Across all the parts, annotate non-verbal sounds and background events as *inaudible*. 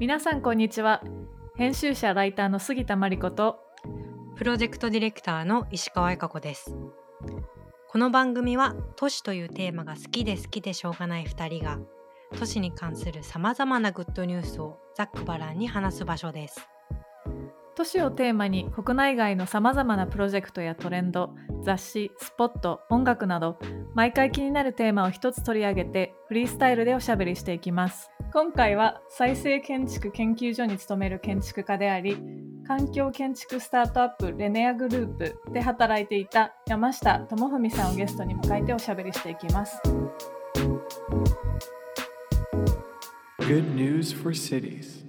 皆さんこんにちは。編集者ライターの杉田真理子とプロジェクトディレクターの石川恵香子です。この番組は都市というテーマが好きで好きでしょうがない2人が都市に関するさまざまなグッドニュースをざっくばらんに話す場所です。都市をテーマに国内外のさまざまなプロジェクトやトレンド雑誌スポット音楽など毎回気になるテーマを一つ取り上げてフリースタイルでおしゃべりしていきます今回は再生建築研究所に勤める建築家であり環境建築スタートアップレネアグループで働いていた山下智文さんをゲストに迎えておしゃべりしていきます Good news for cities.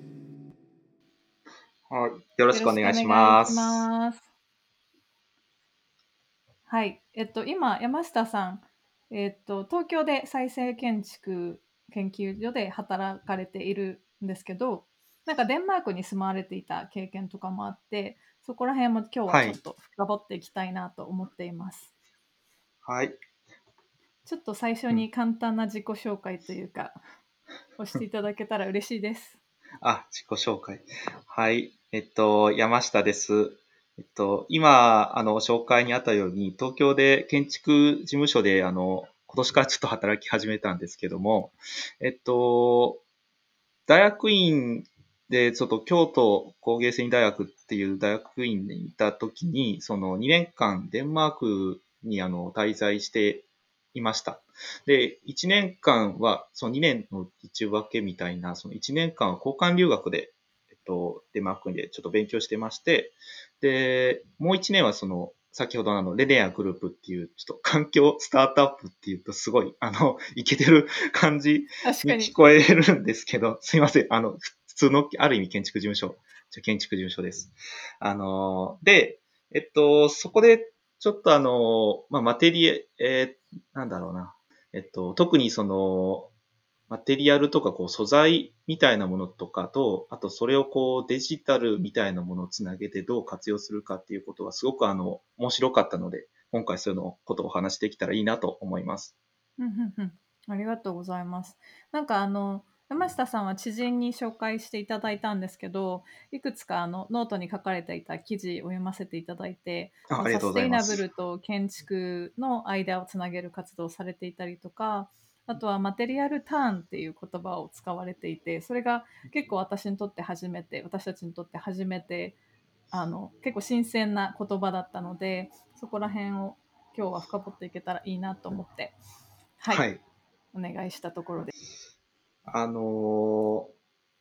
はい。よろしくお願いします。よろしくお願いしますはい。えっと、今、山下さん、えっと、東京で再生建築研究所で働かれているんですけど、なんかデンマークに住まわれていた経験とかもあって、そこら辺も今日はちょっと深掘っていきたいなと思っています。はい。ちょっと最初に簡単な自己紹介というか、押していただけたら嬉しいです。*laughs* あ、自己紹介。はい。えっと、山下です。えっと、今、あの、紹介にあったように、東京で建築事務所で、あの、今年からちょっと働き始めたんですけども、えっと、大学院で、ちょっと京都工芸繊維大学っていう大学院にいた時に、その2年間デンマークにあの滞在していました。で、1年間は、その2年の内訳みたいな、その1年間は交換留学で、えっと、デンマークでちょっと勉強してまして、で、もう1年はその、先ほどのあの、レネアグループっていう、ちょっと環境スタートアップっていうとすごい、あの、いけてる感じにに聞。こえるんですけど、すいません。あの、普通の、ある意味建築事務所、じゃ建築事務所です。あの、で、えっと、そこで、ちょっとあの、まあ、マテリエ、えーなんだろうな。えっと、特にその、マテリアルとかこう素材みたいなものとかと、あとそれをこうデジタルみたいなものをつなげてどう活用するかっていうことがすごくあの、面白かったので、今回そういうのことをお話しできたらいいなと思います。うんうんうんありがとうございます。なんかあの山下さんは知人に紹介していただいたんですけど、いくつかあのノートに書かれていた記事を読ませていただいて、サステイナブルと建築の間をつなげる活動をされていたりとか、あとはマテリアルターンっていう言葉を使われていて、それが結構私にとって初めて、私たちにとって初めて、あの結構新鮮な言葉だったので、そこら辺を今日は深掘っていけたらいいなと思って、はいはいお願いしたところです。あのー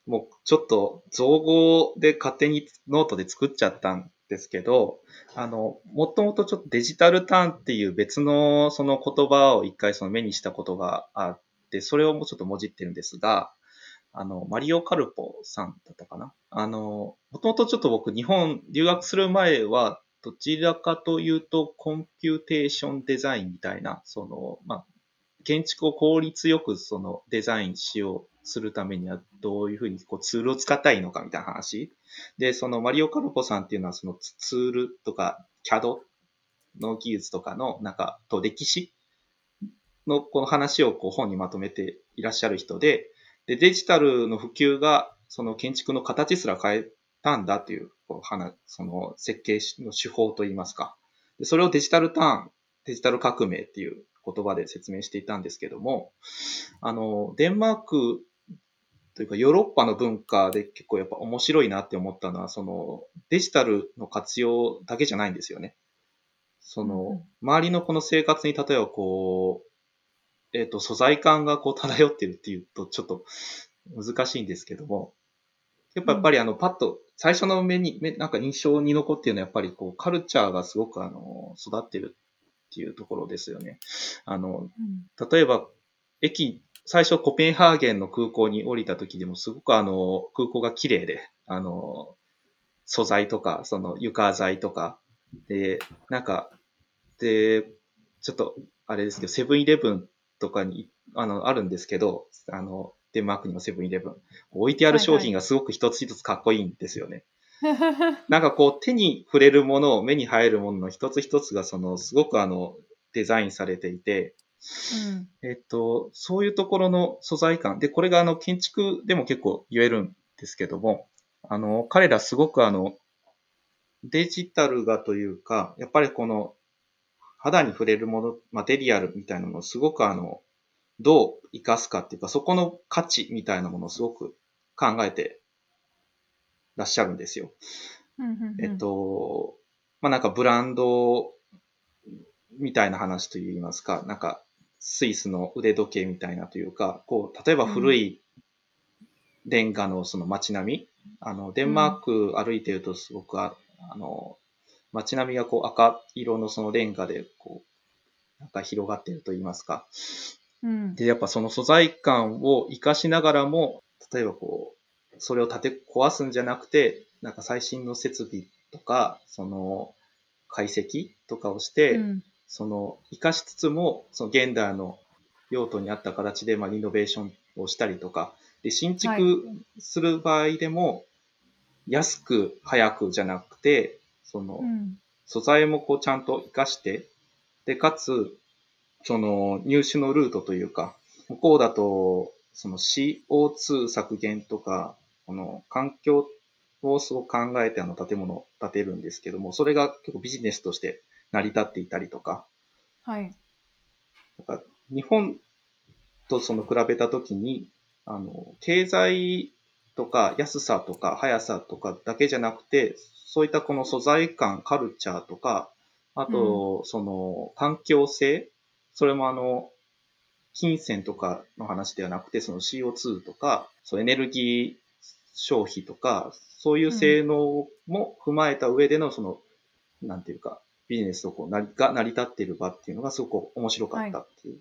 もうちょっと造語で勝手にノートで作っちゃったんですけど、あの、もともとちょっとデジタルターンっていう別のその言葉を一回その目にしたことがあって、それをもうちょっともじってるんですが、あの、マリオ・カルポさんだったかな？あの、もともとちょっと僕日本留学する前は、どちらかというとコンピューテーションデザインみたいな、その、まあ、建築を効率よくそのデザインしようするためにはどういうふうにこうツールを使ったらいいのかみたいな話。で、そのマリオ・カルポさんっていうのはそのツールとか CAD の技術とかのなんかと歴史のこの話をこう本にまとめていらっしゃる人で、で、デジタルの普及がその建築の形すら変えたんだという、こう話その設計の手法といいますか。でそれをデジタルターン、デジタル革命っていう言葉で説明していたんですけども、あの、デンマークというかヨーロッパの文化で結構やっぱ面白いなって思ったのは、そのデジタルの活用だけじゃないんですよね。その、周りのこの生活に例えばこう、えっ、と、素材感がこう漂ってるっていうとちょっと難しいんですけども、やっぱやっぱりあの、パッと、最初の目に、目なんか印象に残っているのはやっぱりこう、カルチャーがすごくあの、育ってるっていうところですよね。あの、うん例えば、駅、最初コペンハーゲンの空港に降りた時でもすごくあの、空港が綺麗で、あの、素材とか、その床材とか、で、なんか、で、ちょっと、あれですけど、セブンイレブンとかに、あの、あるんですけど、あの、デンマークにもセブンイレブン。置いてある商品がすごく一つ一つかっこいいんですよね。*laughs* なんかこう手に触れるもの、目に入るものの一つ一つがそのすごくあのデザインされていて、うんえっと、そういうところの素材感。で、これがあの建築でも結構言えるんですけども、あの、彼らすごくあの、デジタルがというか、やっぱりこの肌に触れるもの、マテリアルみたいなのをすごくあの、どう活かすかっていうか、そこの価値みたいなものをすごく考えてらっしゃるんですよ。えっと、まあ、なんかブランドみたいな話といいますか、なんかスイスの腕時計みたいなというか、こう、例えば古いレンガのその街並み、あの、デンマーク歩いてるとすごくあ、あの、街並みがこう赤色のそのレンガでこう、なんか広がっていると言いますか。うんで、やっぱその素材感を活かしながらも、例えばこう、それを立て壊すんじゃなくて、なんか最新の設備とか、その解析とかをして、うんその活かしつつも、その現代の用途に合った形で、まあ、リノベーションをしたりとか、で、新はい築する場合でも、安く早くじゃなくて、その、うん。素材もこうちゃんと活かして、で、かつ、その入手のルートというか、向こうだと、その CO2 削減とか、この環境をすごく考えてあの建物を建てるんですけども、それが結構ビジネスとして成り立っていたりとか、はい。なんか日本とその比べたときに、あの、経済とか安さとか速さとかだけじゃなくて、そういったこの素材感、カルチャーとか、あと、その環境性、それもあの、金銭とかの話ではなくて、その CO2 とか、そうエネルギー消費とか、そういう性能も踏まえた上での、その、なんていうか、ビジネスをこうなりが成り立っている場っていうのがすごく面白かったっていう。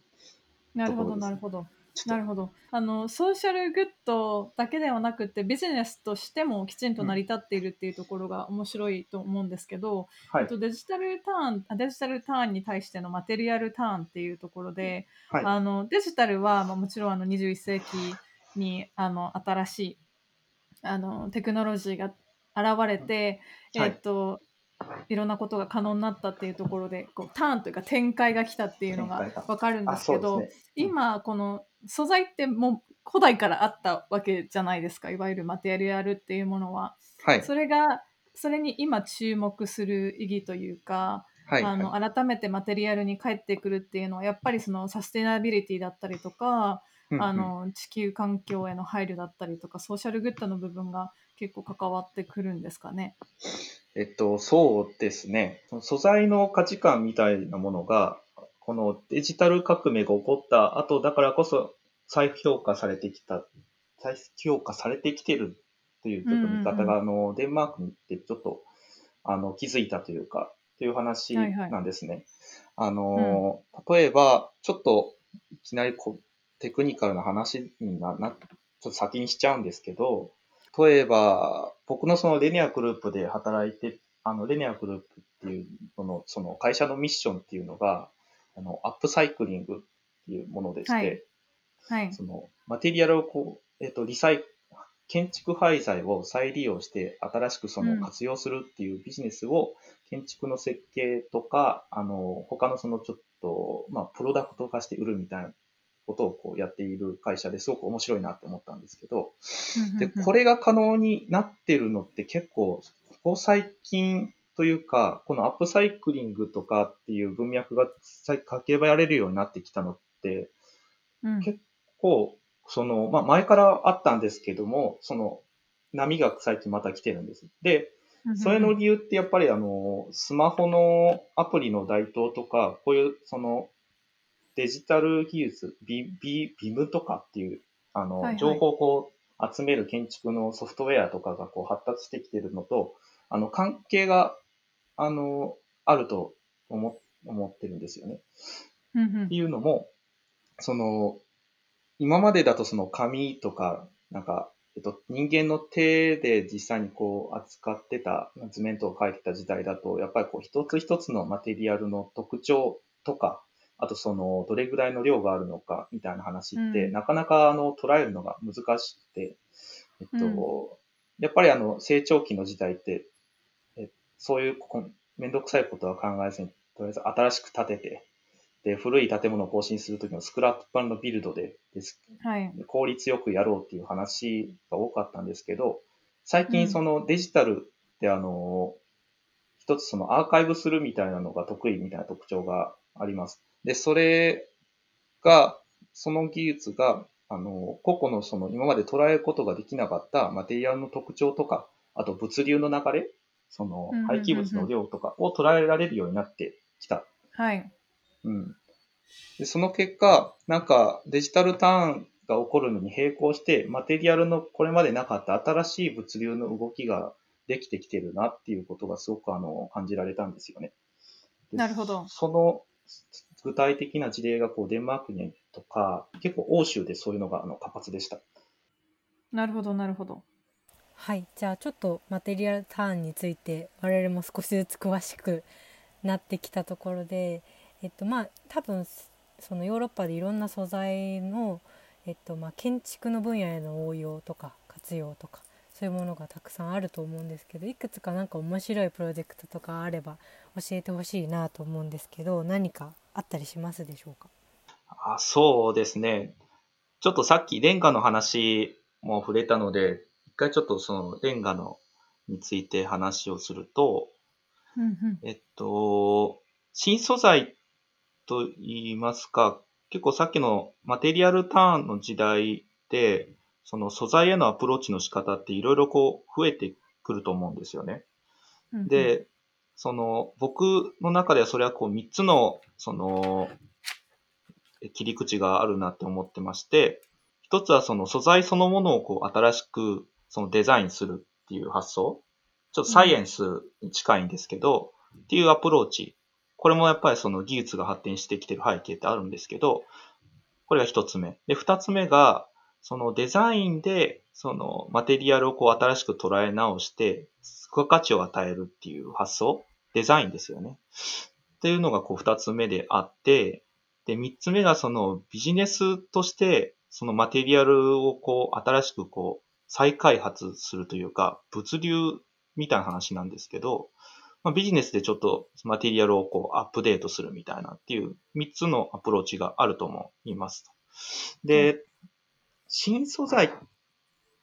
なるほど、なるほど。なるほど。あの、ソーシャルグッドだけではなくて、ビジネスとしてもきちんと成り立っているっていうところが面白いと思うんですけど、はいえっと、デジタルターン、あデジタルターンに対してのマテリアルターンっていうところで、はい。あのデジタルは、まあ、もちろんあの21世紀にあの新しいあのテクノロジーが現れて、はいえっといろんなことが可能になったっていうところでこうターンというか展開が来たっていうのが分かるんであ、すけど、ね。今この素材ってもう古代からあったわけじゃないですかいわゆるマテリアルっていうものは。はい。それがそれに今注目する意義というか、はい。あのはい改めてマテリアルに帰ってくるっていうのはやっぱりそのサステナビリティだったりとか、うんうんあの地球環境への配慮だったりとかソーシャルグッドの部分が結構関わってくるんですかね。えっと、そうですね。素材の価値観みたいなものが、このデジタル革命が起こった後だからこそ再評価されてきた、再評価されてきてるというちょっと見方が、あの、デンマークに行ってちょっと、あの、気づいたというか、という話はいはいなんですね。あの、例えば、ちょっといきなりこうテクニカルな話にな、なちょっと先にしちゃうんですけど、例えば、僕のそのレニアグループで働いて、あの、レニアグループっていうのの、その会社のミッションっていうのが、あの、アップサイクリングっていうものでして、はいはい。その、マテリアルをこう、えっ、と、リサイ建築廃材を再利用して新しくそうんの活用するっていうビジネスを建築の設計とか、あの、他のそのちょっと、まあ、プロダクト化して売るみたいなことをこうやっている会社ですごく面白いなと思ったんですけど、で、これ、れが可能になってるのって結構、ここ最近というか、このアップサイクリングとかっていう文脈がさかけられるようになってきたのって、うん。結構、その、まあ前からあったんですけども、その波が最近また来てるんです。で、それの理由ってやっぱりあの、スマホのアプリの台頭とか、こういうそのデジタル技術、ビビビムとかっていう、あの、はいはい情報をこう集める建築のソフトウェアとかがこう発達してきてるのと、あの、関係が、あの、あると思思ってるんですよね。うんうんっていうのも、その、今までだとその紙とか、なんか、えっと、人間の手で実際にこう扱ってた図面とか描いてた時代だと、やっぱりこう一つ一つのマテリアルの特徴とか、あとその、どれぐらいの量があるのかみたいな話って、うんなかなかあの、捉えるのが難しくて、えっと、うんやっぱりあの、成長期の時代って、えそういうこめんどくさいことは考えずに、とりあえず新しく建てて、で、古い建物を更新するときのスクラップ版のビルドでですはい。効率よくやろうっていう話が多かったんですけど、最うん近そのデジタルであの、一つそのアーカイブするみたいなのが得意みたいな特徴があります。で、それが、その技術が、あの、個々のその今まで捉えることができなかったマテリアルの特徴とか、あと物流の流れ、その廃棄物の量とかを捉えられるようになってきたはい。うん。で、その結果、なんかデジタルターンが起こるのに並行して、マテリアルのこれまでなかった新しい物流の動きができてきてるなっていうことがすごくあの感じられたんですよね。でなるほどその具体的な事例がこうデンマークにとか、結構欧州でそういうのがあの活発でした。なるほど、なるほど。はいじゃあちょっとマテリアルターンについて我々も少しずつ詳しくなってきたところでえっとまあ多分そのヨーロッパでいろんな素材の、えっとまあ、建築の分野への応用とか活用とかそういうものがたくさんあると思うんですけどいくつかなんか面白いプロジェクトとかあれば教えてほしいなと思うんですけど何かあったりしますでしょうか？あそうですね。ちょっとさっきレンガの話も触れたので、一回ちょっとそのレンガのについて話をすると、うんうん。えっと、新素材と言いますか、結構さっきのマテリアルターンの時代で、その素材へのアプローチの仕方っていろいろこう増えてくると思うんですよね。うんうん、で、その僕の中ではそれはこう3つのその切り口があるなって思ってまして、一つはその素材そのものをこう新しくそのデザインするっていう発想。ちょっとサイエンスに近いんですけど、っていうアプローチ。これもやっぱりその技術が発展してきてる背景ってあるんですけど、これが一つ目。で、二つ目が、そのデザインで、そのマテリアルをこう新しく捉え直して、付加価値を与えるっていう発想？デザインですよね。っていうのがこう二つ目であって、で、三つ目がそのビジネスとして、そのマテリアルをこう新しくこう再開発するというか、物流みたいな話なんですけど、まあ、ビジネスでちょっとマテリアルをこうアップデートするみたいなっていう三つのアプローチがあると思います。で、新素材っ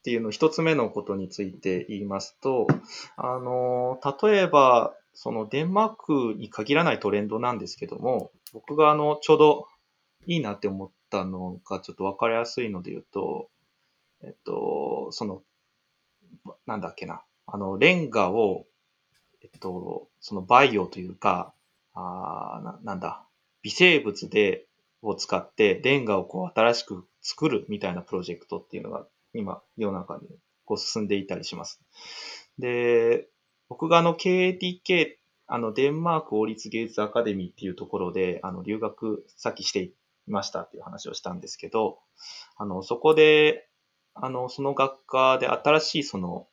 ていうの一つ目のことについて言いますと、あの、例えば、そのデンマークに限らないトレンドなんですけども、僕があの、ちょうどいいなって思ったのがちょっとわかりやすいので言うと、えっと、その、なんだっけな、あの、レンガを、えっと、そのバイオというか、あーななんだ、微生物で、を使ってレンガをこう新しく作るみたいなプロジェクトっていうのが今世の中にこう進んでいたりします。で、僕があの KATK、あのデンマーク王立芸術アカデミーっていうところであの留学さっきしていましたっていう話をしたんですけど、あのそこであのその学科で新しいその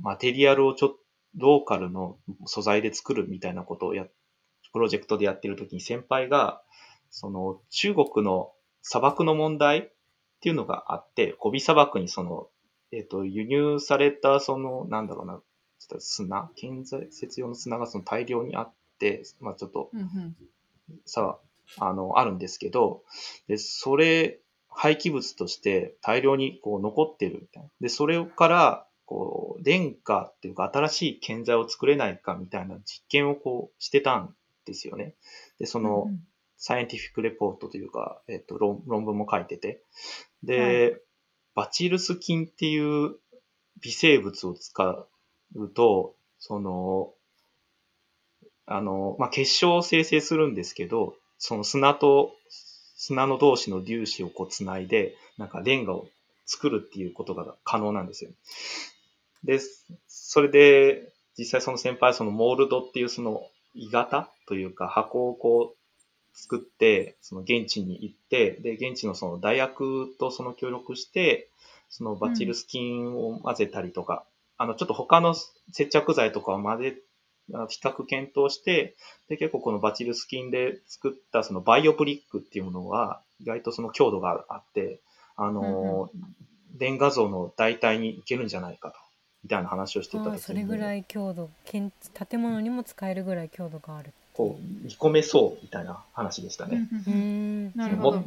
マテリアルをちょっとローカルの素材で作るみたいなことをや、プロジェクトでやってるときに先輩が、その中国の砂漠の問題っていうのがあって、ゴビ砂漠にその、えっ、と、輸入されたその、なんだろうな、ちょっと砂、建設用の砂がその大量にあって、まあちょっとうんうん。さ、あの、あるんですけど、で、それ、廃棄物として大量にこう残ってるみたいな。で、それから、こう、レンガっていうか新しい建材を作れないかみたいな実験をこうしてたんですよね。で、その、うんサイエンティフィックレポートというか、えっと、論論文も書いてて。で、バチルス菌っていう微生物を使うと、その、あの、まあ、結晶を生成するんですけど、その砂と、砂の同士の粒子をこうつないで、なんかレンガを作るっていうことが可能なんですよ。で、それで、実際その先輩はそのモールドっていうその鋳型というか箱をこう作って、その現地に行って、で、現地のその大学とその協力して、そのバチルス菌を混ぜたりとか、あの、ちょっと他の接着剤とかを混ぜ、比較検討して、で、結構このバチルス菌で作ったそのバイオブリックっていうものは、意外とその強度があって、あの、レンガ像の代替にいけるんじゃないかと、みたいな話をしてたそれぐらい強度建建物にも使えるぐらい強度があるこう、見込めそうみたいな話でしたね。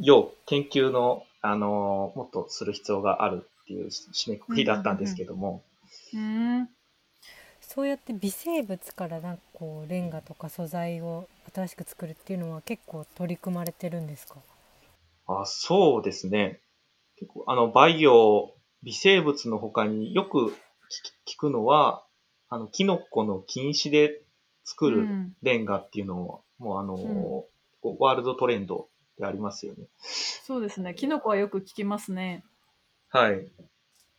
要研究の、あのーもっとする必要があるっていう締めくくりだったんですけども、うん。そうやって微生物からなんかこうレンガとか素材を新しく作るっていうのは結構取り組まれてるんですか？あそうですね。結構、あの、バイオ、微生物の他によく聞くのは、あの、キノコの菌糸で作るうんレンガっていうのも、もうあのー、うんこうワールドトレンドでありますよね。そうですね。キノコはよく聞きますね。はい。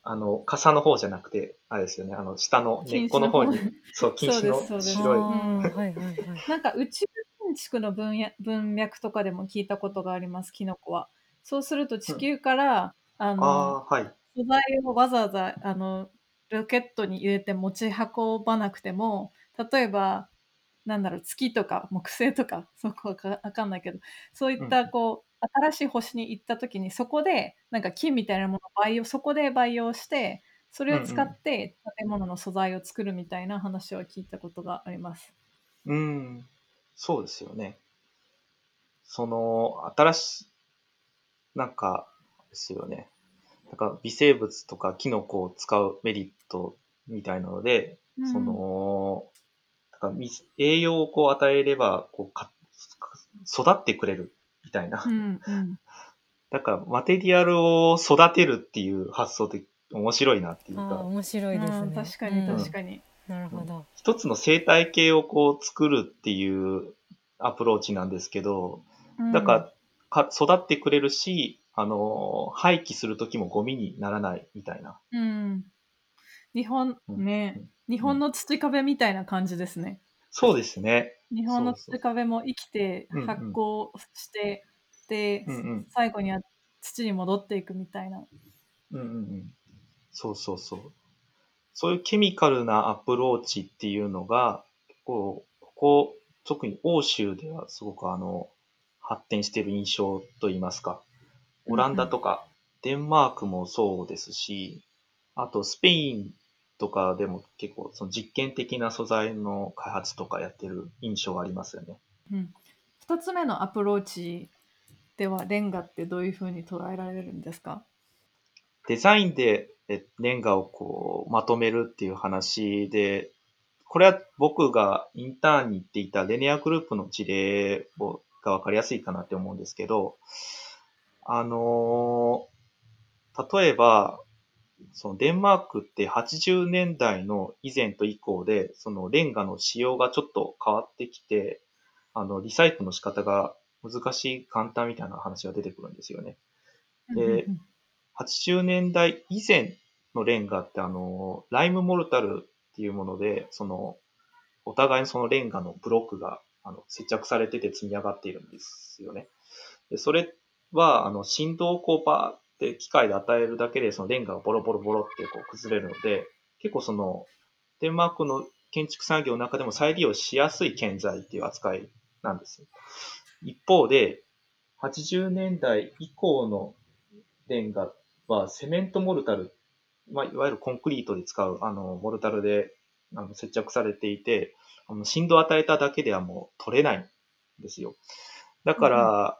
あの、傘の方じゃなくて、あれですよね、あの、下の根っこの方に、そう、*laughs* 菌糸のそうです白い。はいはいはいなんか宇宙建築の分野文脈とかでも聞いたことがあります、キノコは。そうすると地球から、あのああー、はい。素材をわざわざあのロケットに入れて持ち運ばなくても例えばなんだろう月とか木星とか *laughs* そこはかわかんないけどそういったこう、新しい星に行った時にそこでなんか金みたいなものを培養そこで培養してそれを使って建物の素材を作るみたいな話を聞いたことがあります。うん、そうですよね。その、新しい、なんか、ですよね。なんか微生物とかキノコを使うメリットみたいなので、うんその、なんかみ栄養をこう与えれば、こうか、育ってくれるみたいな。うんうん。だから、マテリアルを育てるっていう発想って面白いなっていうか、面白いですうんね確かにうん。確かに。なるほど。一つの生態系をこう作るっていうアプローチなんですけど、うん。だからか育ってくれるし、あの、廃棄するときもゴミにならないみたいな。うん、日本うんね、日本の土壁みたいな感じですね。そうですね。日本の土壁も生きて発酵して、で、うんうん最後には土に戻っていくみたいな。うんうんうん。そうそうそう。そういうケミカルなアプローチっていうのが、こう、ここ、特に欧州ではすごくあの、発展している印象といいますか。オランダとか、デンマークもそうですし、あとスペインとかでも結構その実験的な素材の開発とかやってる印象がありますよね。うん、2つ目のアプローチではレンガってどういうふうに捉えられるんですか？デザインでえレンガをこうまとめるっていう話で、これは僕がインターンに行っていたレネアグループの事例をがわかりやすいかなって思うんですけど、あのー例えば、そのデンマークって80年代の以前と以降で、そのレンガの仕様がちょっと変わってきて、あの、リサイクルの仕方が難しい、簡単みたいな話が出てくるんですよね。でうん80年代以前のレンガってあの、ライムモルタルっていうもので、その、お互いにそのレンガのブロックがあの接着されてて積み上がっているんですよね。で、それは、あの、振動をこうバーって機械で与えるだけで、そのレンガがボロボロボロってこう崩れるので、結構その、デンマークの建築産業の中でも再利用しやすい建材っていう扱いなんです。一方で、80年代以降のレンガはセメントモルタル、まあ、いわゆるコンクリートで使うあのモルタルであの接着されていて、あの振動を与えただけではもう取れないんですよ。だから、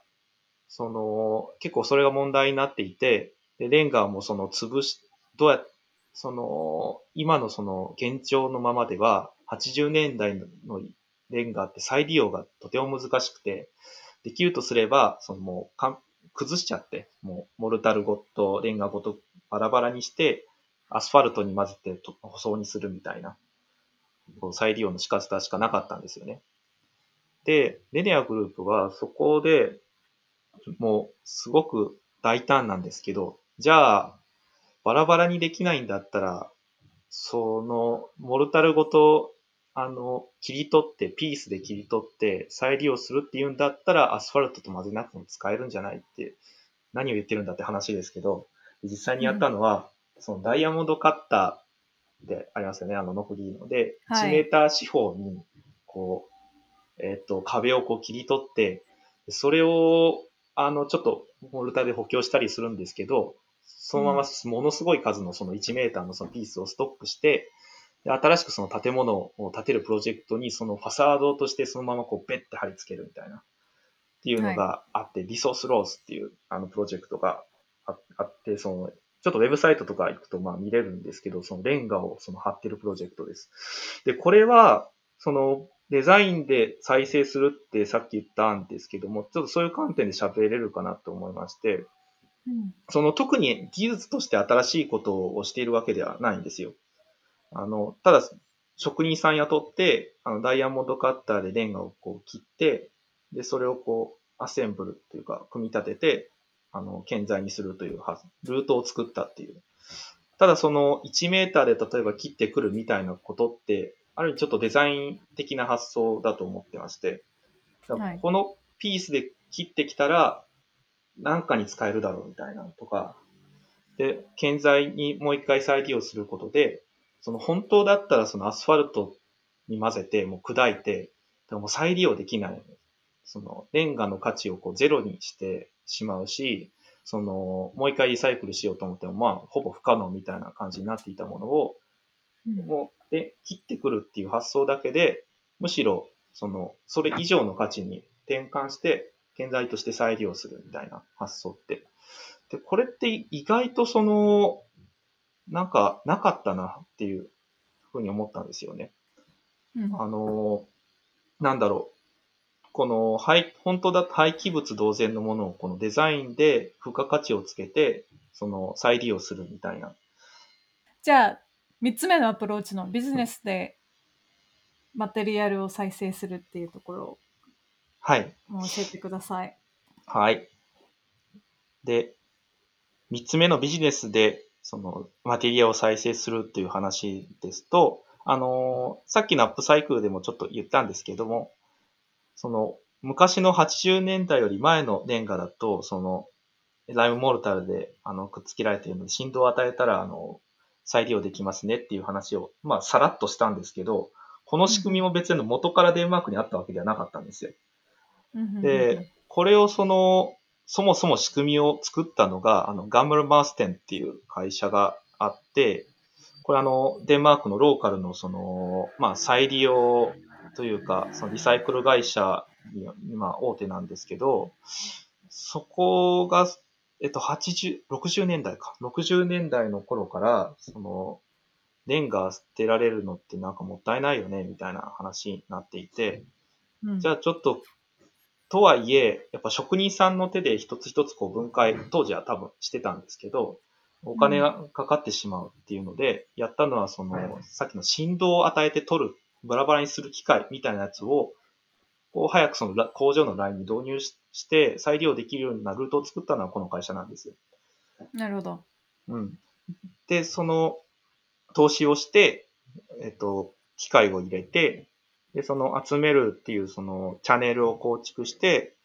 その結構それが問題になっていて、でレンガもその潰し、どうやその今のその現状のままでは、80年代のレンガって再利用がとても難しくて、できるとすれば、そのもうかん崩しちゃって、もうモルタルごと、レンガごとバラバラにして、アスファルトに混ぜてと舗装にするみたいな、こう再利用の仕方しかなかったんですよね。で、レネアグループはそこでもうすごく大胆なんですけど、じゃあ、バラバラにできないんだったら、そのモルタルごとあの、切り取って、ピースで切り取って再利用するっていうんだったら、アスファルトと混ぜなくても使えるんじゃないって、何を言ってるんだって話ですけど、実際にやったのは、そのダイヤモンドカッターでありますよね、あのノコギリの。で、はい。1メーター四方に、こう、えっ、と、壁をこう切り取って、それを、あの、ちょっとモルタルで補強したりするんですけど、そのままものすごい数のその1メーターのそのピースをストックして、で新しくその建物を建てるプロジェクトにそのファサードとしてそのままこうベッて貼り付けるみたいなっていうのがあって、リソースロースっていうあのプロジェクトがああって、そのちょっとウェブサイトとか行くとまあ見れるんですけど、そのレンガをその貼ってるプロジェクトです。で、これは、そのデザインで再生するってさっき言ったんですけども、ちょっとそういう観点で喋れるかなと思いまして、うんその特に技術として新しいことをしているわけではないんですよ。あの、ただ、職人さん雇って、あの、ダイヤモンドカッターでレンガをこう切って、で、それをこう、アセンブルというか、組み立てて、あの、建材にするというはず、ルートを作ったっていう。ただその1メーターで例えば切ってくるみたいなことって、ある意味ちょっとデザイン的な発想だと思ってまして、このピースで切ってきたら、何かに使えるだろうみたいなのとか、で、建材にもう一回再利用することで、その本当だったらそのアスファルトに混ぜて、もう砕いて、でも再利用できない。そのレンガの価値をこうゼロにしてしまうし、その、もう一回リサイクルしようと思っても、まあ、ほぼ不可能みたいな感じになっていたものを、うんもう、で、切ってくるっていう発想だけで、むしろ、その、それ以上の価値に転換して、建材として再利用するみたいな発想って。で、これって意外とその、なんか、なかったなっていうふうに思ったんですよね。うんあの、なんだろう。この廃、本当だ、廃棄物同然のものをこのデザインで付加価値をつけて、その再利用するみたいな。じゃあ3つ目のアプローチのビジネスでマテリアルを再生するっていうところをはい。教えてください。はい。で、三つ目のビジネスで、その、マテリアを再生するっていう話ですと、あのーさっきのアップサイクルでもちょっと言ったんですけども、その、昔の80年代より前のレンガだと、その、ライムモルタルで、あの、くっつけられているので、振動を与えたら、あの、再利用できますねっていう話を、まあ、さらっとしたんですけど、この仕組みも別に元からデンマークにあったわけではなかったんですよ。で、これをその、そもそも仕組みを作ったのが、あの、ガンブルマーステンっていう会社があって、これあの、デンマークのローカルのその、まあ、再利用というか、そのリサイクル会社に、まあ、大手なんですけど、そこが、えっと、80、60年代か。60年代の頃から、その、レンガ捨てられるのってなんかもったいないよね、みたいな話になっていて、うんじゃあちょっと、とはいえ、やっぱ職人さんの手で一つ一つこう分解、当時は多分してたんですけど、お金がかかってしまうっていうので、やったのはその、さっきの振動を与えて取る、バラバラにする機械みたいなやつを、こう早くそのラ工場のラインに導入しして再利用できるようなルートを作ったのはこの会社なんですよ。なるほど。うん。で、その、投資をして、えっと、機械を入れて、で、その集めるっていうそのチャンネルを構築して、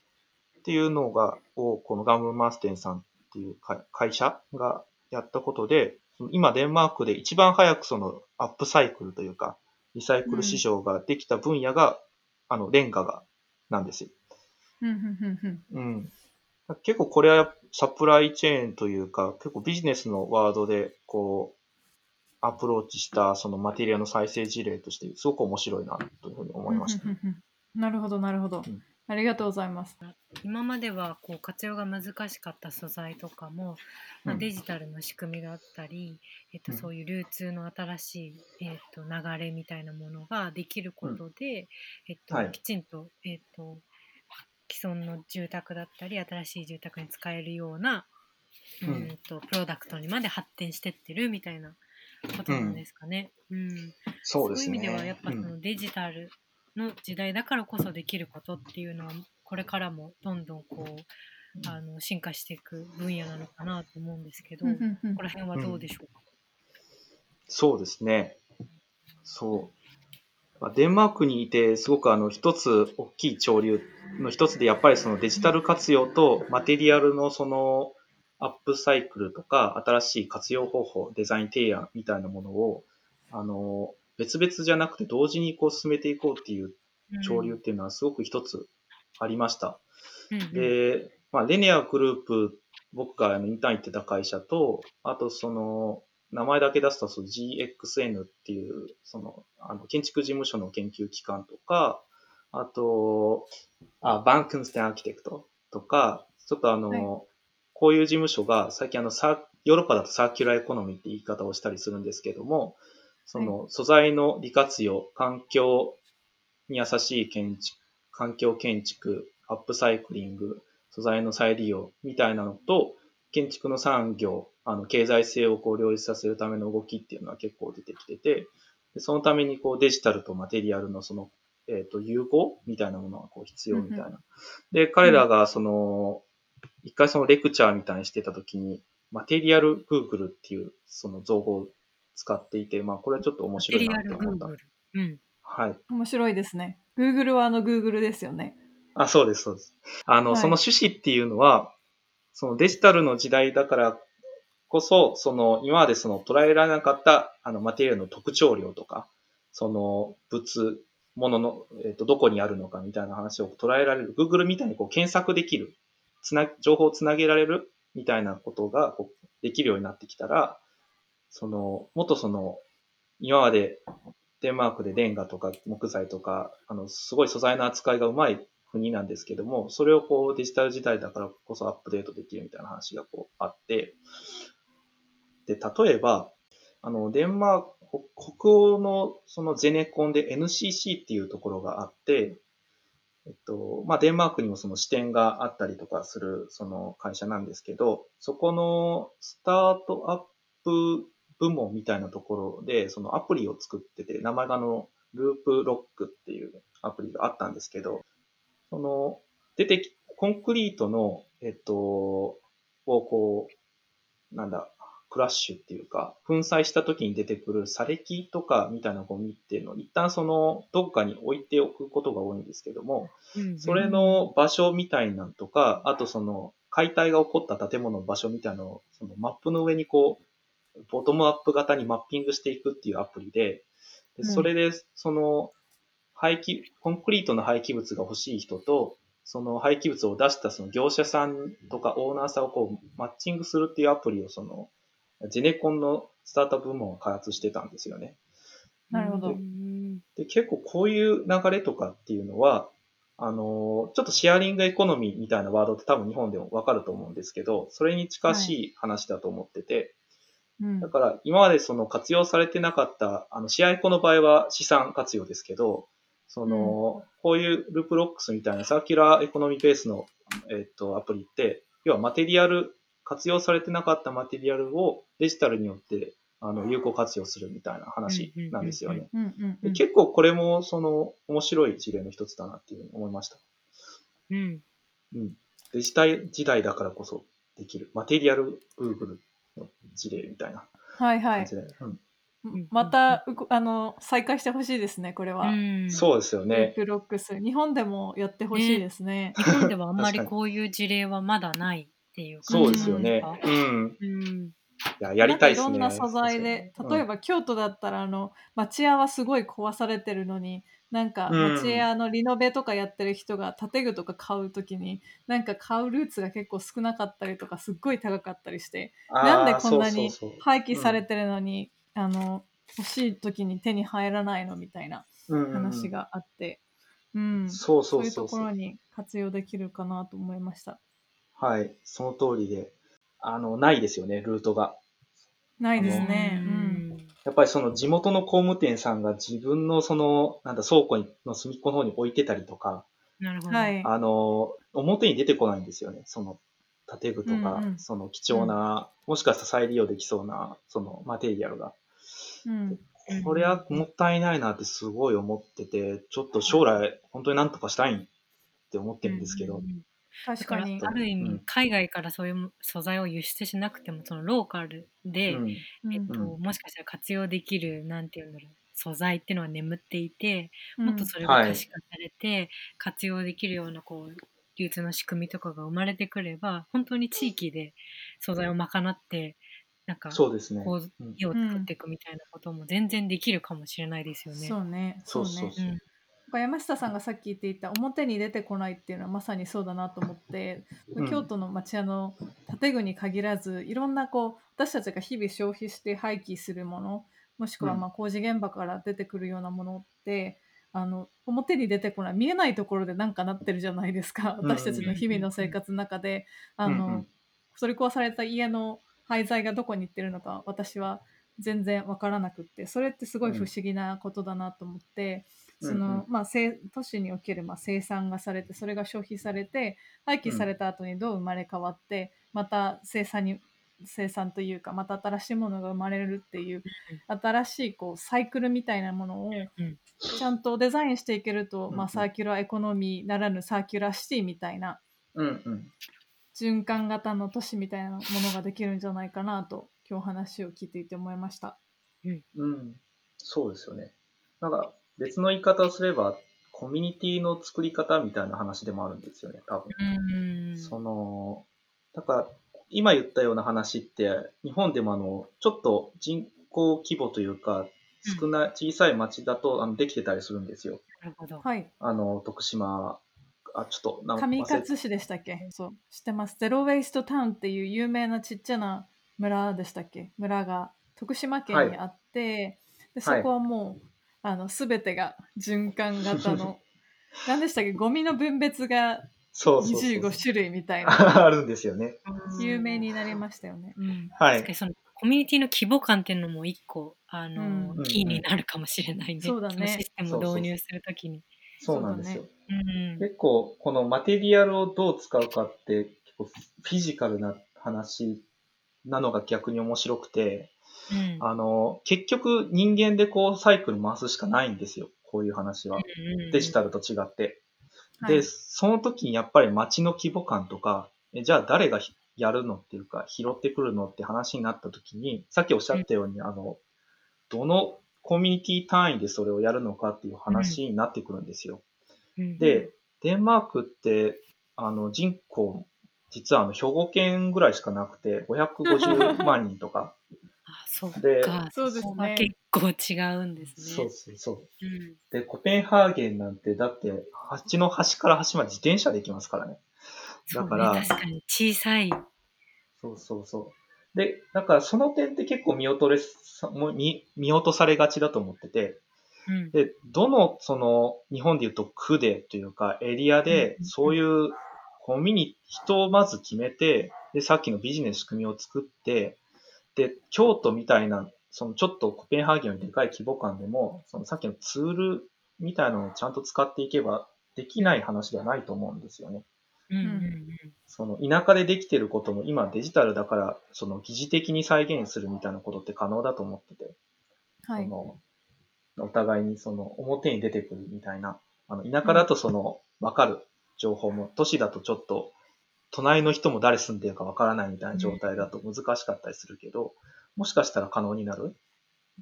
っていうのが、を、このガムマーステンさんっていう会会社がやったことで、今デンマークで一番早くそのアップサイクルというか、リサイクル市場ができた分野が、あの、レンガが、なんですよ。うん。結構これはサプライチェーンというか、結構ビジネスのワードで、こう、アプローチしたそのマテリアの再生事例として、すごく面白いなというふうに思いました。なるほどなるほど、うんありがとうございます。今まではこう活用が難しかった素材とかも、まあ、うん。デジタルの仕組みだったり、えっと、うん。そういう流通の新しい、えっと、流れみたいなものができることで、えっとはい。きちんと,、えっと既存の住宅だったり新しい住宅に使えるような、ううんん、とプロダクトにまで発展してってるみたいなことなんですかね。うん。そうですね。いう意味ではやっぱそうん。のデジタルの時代だからこそできることっていうのはこれからもどんどんこうあの進化していく分野なのかなと思うんですけど、うんこうんうんこら辺はどうでしょうか、そうですね。そう。まあデンマークにいて、すごくあの、一つ大きい潮流の一つで、やっぱりそのデジタル活用とマテリアルのそのアップサイクルとか、新しい活用方法、デザイン提案みたいなものを、あの、別々じゃなくて同時にこう進めていこうっていう潮流っていうのはすごく一つありました。うんうん。で、まあ、 Lendager Group、僕がインターン行ってた会社と、あとその、名前だけ出すとその GXN っていう、その、あの、建築事務所の研究機関とか、あと、あ、 Vandkunsten アーキテクトとか、ちょっとあの、はい。こういう事務所が最近あのヨーロッパだとサーキュラーエコノミーって言い方をしたりするんですけども、その素材の利活用、環境に優しい建築、環境建築、アップサイクリング、素材の再利用みたいなのと、建築の産業、あの経済性をこう両立させるための動きっていうのは結構出てきてて、でそのためにこうデジタルとマテリアルのその、えっ、と、融合みたいなものがこう必要みたいな。うんで、彼らがその、一回そのレクチャーみたいにしてたときに、マテリアル Google っていうその造語を使っていて、まあこれはちょっと面白いなって思った。うん。はい。面白いですね。Google はあの Google ですよね。あ、そうです、そうです。あの、はいその趣旨っていうのは、そのデジタルの時代だからこそ、その今までその捉えられなかったあのマテリアルの特徴量とか、その物、ものの、えっ、と、どこにあるのかみたいな話を捉えられる。Google みたいにこう検索できる。つな、情報をつなげられるみたいなことがこうできるようになってきたら、その、もっとその、今までデンマークでレンガとか木材とか、あの、すごい素材の扱いがうまい国なんですけども、それをこうデジタル時代だからこそアップデートできるみたいな話がこうあって、で、例えば、あの、デンマーク、北欧のそのゼネコンで NCC っていうところがあって、えっと、まあ、デンマークにもその支店があったりとかするその会社なんですけど、そこのスタートアップ部門みたいなところで、そのアプリを作ってて、名前があの、ループロックっていうアプリがあったんですけど、その、出てき、コンクリートの、えっと、をこう、なんだ、クラッシュっていうか、粉砕した時に出てくる砂礫とかみたいなゴミっていうの。を一旦その、どっかに置いておくことが多いんですけども、うんそれの場所みたいなのとか、あとその、解体が起こった建物の場所みたいなのを、そのマップの上にこう、ボトムアップ型にマッピングしていくっていうアプリで、でうんそれで、その、廃棄、コンクリートの廃棄物が欲しい人と、その廃棄物を出したその業者さんとかオーナーさんをこう、マッチングするっていうアプリをその、ゼネコンのスタートアップ部門が開発してたんですよね。なるほどうんで、結構こういう流れとかっていうのは、あの、ちょっとシェアリングエコノミーみたいなワードって多分日本でもわかると思うんですけど、それに近しい話だと思ってて、うんだから今までその活用されてなかった、あの、シェアエコの場合は資産活用ですけど、その、こういう Loop Rocks みたいなサーキュラーエコノミーベースの、えっと、アプリって、要はマテリアル、活用されてなかったマテリアルをデジタルによって、あの、有効活用するみたいな話なんですよね。結構これもその面白い事例の一つだなっていうふうに思いました。うん。うん。デジタル時代だからこそできる。マテリアル Google の事例みたいなはいはい感じ。で。うんんまた、うこあの、再開してほしいですね、これは。うんそうですよルねー。プロックス。日本でもやってほしいですね。日本ではあんまりこういう事例はまだないっていうそう感じですよねか？うん。うん。いや、やりたいですね。いろんな素材で、例えば、ば京都だったらあの町屋はすごい壊されてるのになんかうん町屋のリノベとかやってる人が建具とか買うときになんか買うルーツが結構少なかったりとかすっごい高かったりしてなんでこんなに廃棄されてるのに、あの欲しい時に手に入らないのみたいな話があって、うんそうそそういううそうそうところに活用できるかなと思いました。はい。その通りで。あの、ないですよね、ルートが。ないですね。ううんん。やっぱりその地元の工務店さんが自分のその、なんだ、倉庫の隅っこの方に置いてたりとか、なるほど。はい。あの、表に出てこないんですよね。その建具とか、うんうんその貴重な、もしかしたら再利用できそうな、そのマテリアルが。うんうんこれはもったいないなってすごい思ってて、ちょっと将来本当になんとかしたいって思ってるんですけどうん。だ確かに。からある意うん味海外からそういう素材を輸出しなくてもそのローカルで、うんうんえっと、もしかしたら活用できるなんていうんだろう素材っていうのは眠っていてもっとそれが可視化されて、活用できるようなこう流通の仕組みとかが生まれてくれば本当に地域で素材を賄ってなんかそうですね。こううん家を作っていくみたいなことも全然できるかもしれないですよね。そうね。そそううね。山下さんがさっき言っていた表に出てこないっていうのはまさにそうだなと思って、うん。京都の町屋の建具に限らずいろんなこう私たちが日々消費して廃棄するものもしくはうん。まあ工事現場から出てくるようなものって、あの表に出てこない見えないところでなんかなってるじゃないですか。うん。私たちの日々の生活の中で、あの、うんうん。取り壊された家の廃材がどこに行ってるのか私は全然わからなくってそれってすごい不思議なことだなと思って、そのうんうんまあ、都市におけるまあ生産がされてそれが消費されて廃棄された後にどう生まれ変わって、また生産に生産というかまた新しいものが生まれるっていう新しいこうサイクルみたいなものをうんちゃんとデザインしていけると、うんまあ、サーキュラーエコノミーならぬサーキュラーシティみたいなうんうん。循環型の都市みたいなものができるんじゃないかなと今日話を聞いていて思いました。うん。そうですよね。なんか別の言い方をすれば、コミュニティの作り方みたいな話でもあるんですよね、多分。うんその、だから、今言ったような話って、日本でもあの、ちょっと人口規模というか、少ない、小さい町だとあのできてたりするんですよ。なるほど。はい、あの、徳島、あ、ちょっと、なん上忘れ勝市でしたっけ？そう知ってます？ゼロ・ウェイスト・タウンっていう有名なちっちゃな村でしたっけ？村が徳島県にあって、でそこはもう、あの全てが循環型の。*laughs* 何でしたっけ？ゴミの分別がそうそうそう25種類みたいな。*laughs* あるんですよね。有名になりましたよね。うん。はい。確かに。そのコミュニティの規模感っていうのも一個あの、うん。キーになるかもしれないね。そうだね。のシステムを導入するときに。そうなんですよ。うん。結構、このマテリアルをどう使うかって、結構フィジカルな話なのが逆に面白くて、うんあの、結局人間でこうサイクル回すしかないんですよ。こういう話は。デジタルと違って。はいで、その時にやっぱり街の規模感とか、えじゃあ誰がひやるのっていうか、拾ってくるのって話になった時に、さっきおっしゃったように、あの、どのコミュニティ単位でそれをやるのかっていう話になってくるんですよ。うんで、デンマークって、あの、人口、実はあの、兵庫県ぐらいしかなくて、*laughs* 550万人とか。あそうでか。そうですね結構違うんですね。そうそうそう。うんで、コペンハーゲンなんて、だって、端の端から端まで自転車で行きますからね。そうねだから確かに小さい。そうそうそう。で、だからその点って結構見落とれさもう見見落とされがちだと思ってて、うんで、どの、その、日本で言うと区でというかエリアでう、んそういうコミュニ人をまず決めて、で、さっきのビジネス仕組みを作って、で、京都みたいな、そのちょっとコペンハーゲンよりでかい規模感でも、そのさっきのツールみたいなのをちゃんと使っていけば、できない話ではないと思うんですよね。うんうんその田舎でできてることも今デジタルだから、その疑似的に再現するみたいなことって可能だと思ってて、はい。そのお互いにその表に出てくるみたいな、あの田舎だとその分かる情報も、都市だとちょっと隣の人も誰住んでるか分からないみたいな状態だと難しかったりするけど、もしかしたら可能になる？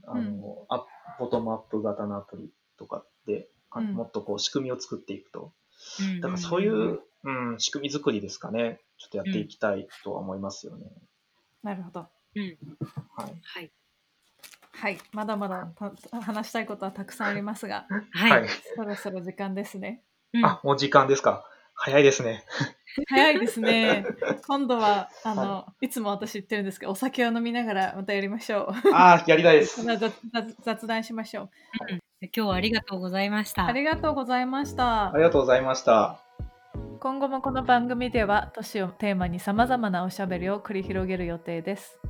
あの、うんアップボトムアップ型のアプリとかで、あうんもっとこう仕組みを作っていくと、うんだからそういう、うん、仕組み作りですかね。ちょっとやっていきたいとは思いますよね。なるほど。うんはい。はい。はい、まだまだた話したいことはたくさんありますが、はい。そろそろ時間ですね。うんあ、もう時間ですか。早いですね。早いですね。*laughs* 今度はあの、い、つも私言ってるんですけど、お酒を飲みながらまたやりましょう。ああ、やりたいです。*laughs* 雑談しましょう。今日はありがとうございました。ありがとうございましたあ。りがとうございました。今後もこの番組では都市をテーマにさまざまなおしゃべりを繰り広げる予定です。